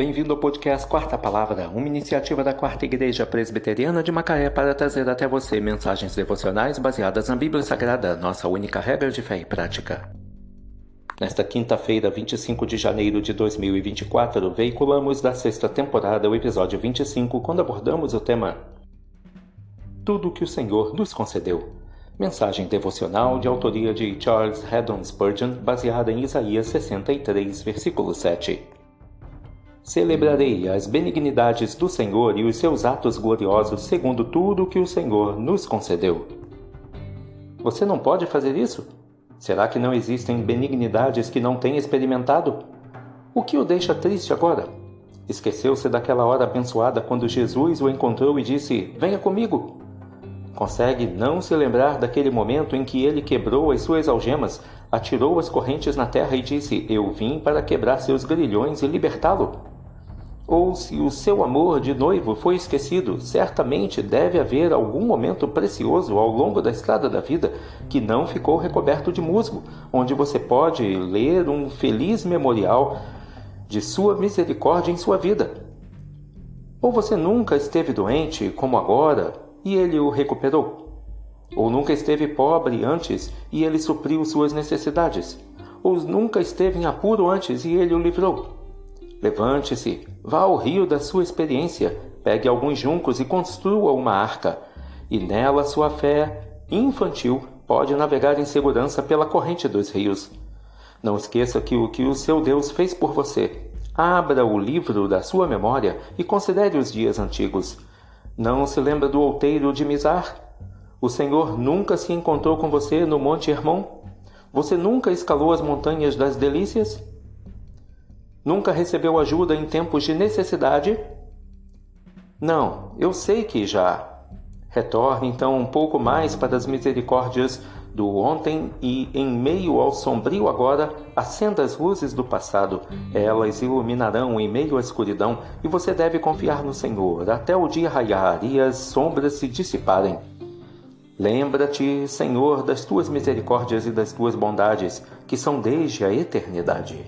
Bem-vindo ao podcast Quarta Palavra, uma iniciativa da Quarta Igreja Presbiteriana de Macaé para trazer até você mensagens devocionais baseadas na Bíblia Sagrada, nossa única regra de fé e prática. Nesta quinta-feira, 25 de janeiro de 2024, veiculamos da sexta temporada o episódio 25, quando abordamos o tema Tudo o que o Senhor nos concedeu. Mensagem devocional de autoria de Charles Haddon Spurgeon, baseada em Isaías 63, versículo 7. Celebrarei as benignidades do Senhor e os seus atos gloriosos segundo tudo que o Senhor nos concedeu. Você não pode fazer isso? Será que não existem benignidades que não tem experimentado? O que o deixa triste agora? Esqueceu-se daquela hora abençoada quando Jesus o encontrou e disse: Venha comigo. Consegue não se lembrar daquele momento em que ele quebrou as suas algemas, atirou as correntes na terra e disse: Eu vim para quebrar seus grilhões e libertá-lo? Ou se o seu amor de noivo foi esquecido, certamente deve haver algum momento precioso ao longo da estrada da vida que não ficou recoberto de musgo, onde você pode ler um feliz memorial de sua misericórdia em sua vida. Ou você nunca esteve doente, como agora, e ele o recuperou? Ou nunca esteve pobre antes e ele supriu suas necessidades? Ou nunca esteve em apuro antes e ele o livrou? Levante-se, vá ao rio da sua experiência, pegue alguns juncos e construa uma arca, e nela sua fé infantil pode navegar em segurança pela corrente dos rios. Não esqueça que o que o seu Deus fez por você. Abra o livro da sua memória e considere os dias antigos. Não se lembra do outeiro de Mizar? O Senhor nunca se encontrou com você no Monte Hermon? Você nunca escalou as montanhas das delícias? Nunca recebeu ajuda em tempos de necessidade? Não, eu sei que já. Retorne então um pouco mais para as misericórdias do ontem e, em meio ao sombrio agora, acenda as luzes do passado. Elas iluminarão em meio à escuridão e você deve confiar no Senhor até o dia raiar e as sombras se dissiparem. Lembra-te, Senhor, das tuas misericórdias e das tuas bondades, que são desde a eternidade.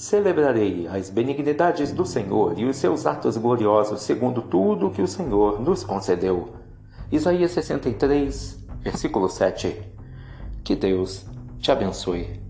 Celebrarei as benignidades do Senhor e os seus atos gloriosos, segundo tudo o que o Senhor nos concedeu. Isaías 63, versículo 7. Que Deus te abençoe.